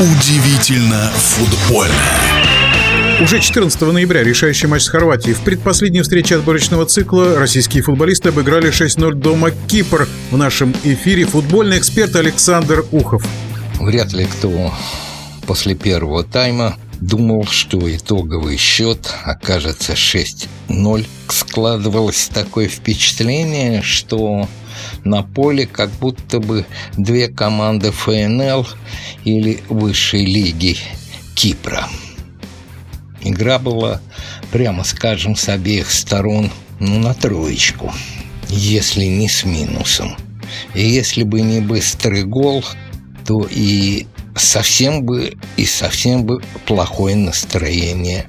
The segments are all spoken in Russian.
Удивительно футбольно. Уже 14 ноября решающий матч с Хорватией. В предпоследней встрече отборочного цикла российские футболисты обыграли 6-0 дома Кипр. В нашем эфире футбольный эксперт Александр Ухов. Вряд ли кто после первого тайма думал, что итоговый счет окажется 6-0. Складывалось такое впечатление, что на поле как будто бы две команды ФНЛ или высшей лиги Кипра. Игра была, прямо скажем, с обеих сторон ну, на троечку, если не с минусом. И если бы не быстрый гол, то и совсем бы и совсем бы плохое настроение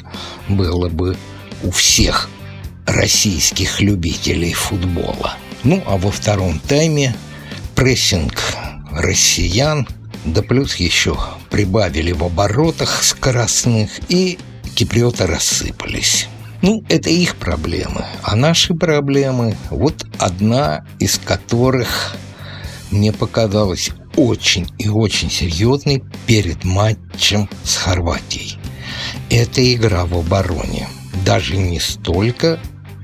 было бы у всех российских любителей футбола. Ну, а во втором тайме прессинг россиян, да плюс еще прибавили в оборотах скоростных, и киприоты рассыпались. Ну, это их проблемы. А наши проблемы, вот одна из которых мне показалась очень и очень серьезной перед матчем с Хорватией. Это игра в обороне. Даже не столько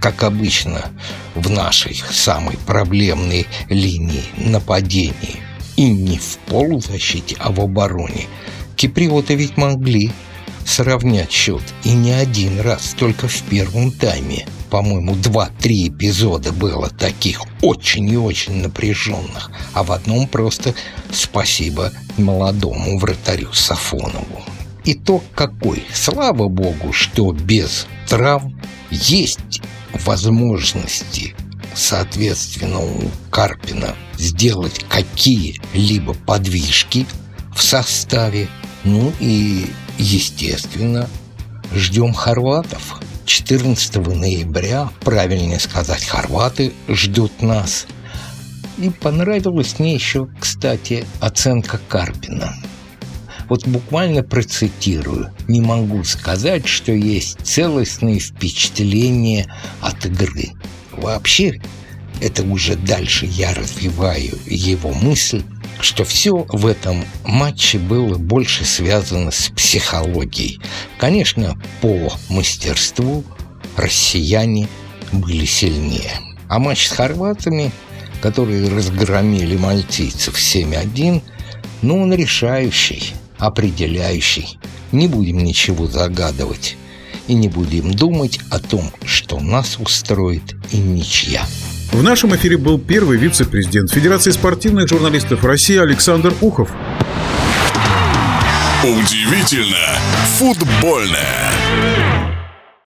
как обычно в нашей самой проблемной линии нападений, и не в полузащите, а в обороне, киприоты ведь могли сравнять счет и не один раз, только в первом тайме. По-моему, два-три эпизода было таких очень и очень напряженных, а в одном просто спасибо молодому вратарю Сафонову. Итог какой? Слава богу, что без травм есть возможности, соответственно, у Карпина сделать какие-либо подвижки в составе. Ну и, естественно, ждем хорватов. 14 ноября, правильнее сказать, хорваты ждут нас. И понравилась мне еще, кстати, оценка Карпина – вот буквально процитирую. Не могу сказать, что есть целостные впечатления от игры. Вообще, это уже дальше я развиваю его мысль, что все в этом матче было больше связано с психологией. Конечно, по мастерству россияне были сильнее. А матч с хорватами, которые разгромили мальтийцев 7-1, ну, он решающий определяющий. Не будем ничего загадывать и не будем думать о том, что нас устроит и ничья. В нашем эфире был первый вице-президент Федерации спортивных журналистов России Александр Ухов. Удивительно футбольное.